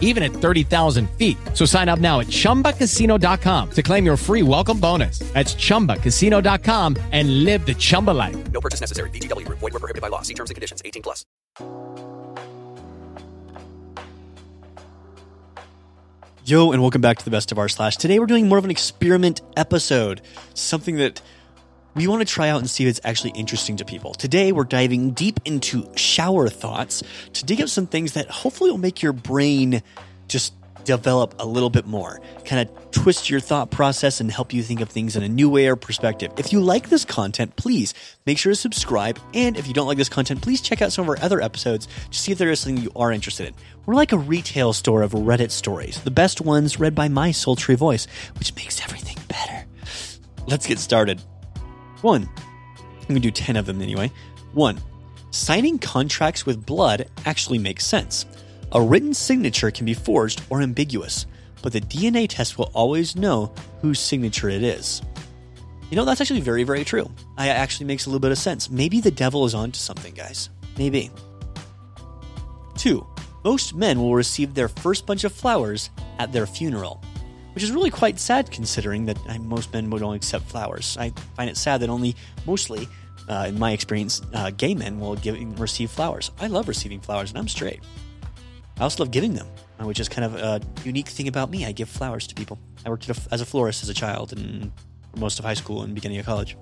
even at 30,000 feet. So sign up now at chumbacasino.com to claim your free welcome bonus. That's chumbacasino.com and live the Chumba life. No purchase necessary. VGW Group. Void were prohibited by law. See terms and conditions. 18 plus. Yo, and welcome back to the best of our slash. Today we're doing more of an experiment episode, something that we want to try out and see if it's actually interesting to people. Today we're diving deep into shower thoughts to dig up some things that hopefully will make your brain just develop a little bit more, kind of twist your thought process and help you think of things in a new way or perspective. If you like this content, please make sure to subscribe. And if you don't like this content, please check out some of our other episodes to see if there is something you are interested in. We're like a retail store of Reddit stories, the best ones read by my sultry voice, which makes everything better. Let's get started. One, I'm going to do 10 of them anyway. One, signing contracts with blood actually makes sense. A written signature can be forged or ambiguous, but the DNA test will always know whose signature it is. You know, that's actually very, very true. It actually makes a little bit of sense. Maybe the devil is onto something, guys. Maybe. Two, most men will receive their first bunch of flowers at their funeral, which is really quite sad considering that most men would only accept flowers. I find it sad that only, mostly, uh, in my experience, uh, gay men will give, receive flowers. I love receiving flowers, and I'm straight. I also love giving them, uh, which is kind of a unique thing about me. I give flowers to people. I worked a, as a florist as a child and most of high school and beginning of college.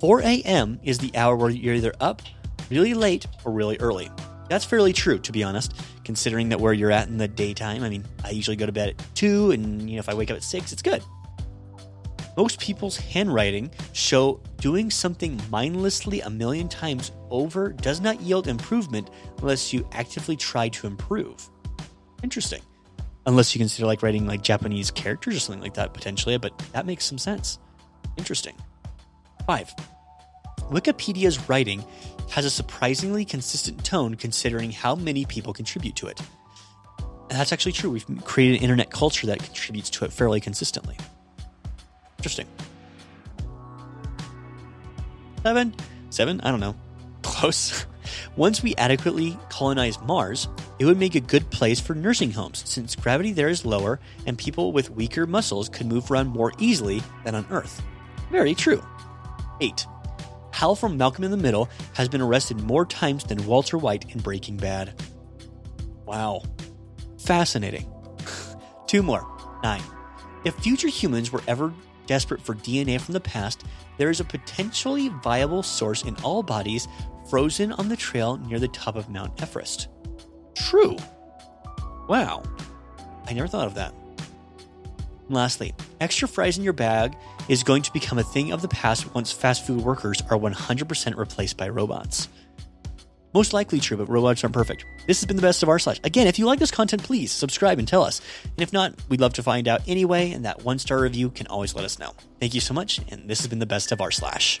4 a.m. is the hour where you're either up really late or really early. That's fairly true, to be honest, considering that where you're at in the daytime. I mean, I usually go to bed at 2, and you know, if I wake up at 6, it's good. Most people's handwriting show doing something mindlessly a million times over does not yield improvement unless you actively try to improve. Interesting. Unless you consider like writing like Japanese characters or something like that potentially, but that makes some sense. Interesting. 5. Wikipedia's writing has a surprisingly consistent tone considering how many people contribute to it. And that's actually true. We've created an internet culture that contributes to it fairly consistently. Interesting. Seven? Seven? I don't know. Close. Once we adequately colonize Mars, it would make a good place for nursing homes since gravity there is lower and people with weaker muscles could move around more easily than on Earth. Very true. 8. Hal from Malcolm in the Middle has been arrested more times than Walter White in Breaking Bad. Wow. Fascinating. Two more. 9. If future humans were ever desperate for DNA from the past, there is a potentially viable source in all bodies frozen on the trail near the top of Mount Everest. True. Wow. I never thought of that. And lastly, extra fries in your bag is going to become a thing of the past once fast food workers are 100% replaced by robots. Most likely true, but robots aren't perfect. This has been the best of our slash. Again, if you like this content, please subscribe and tell us. And if not, we'd love to find out anyway, and that one star review can always let us know. Thank you so much, and this has been the best of our slash.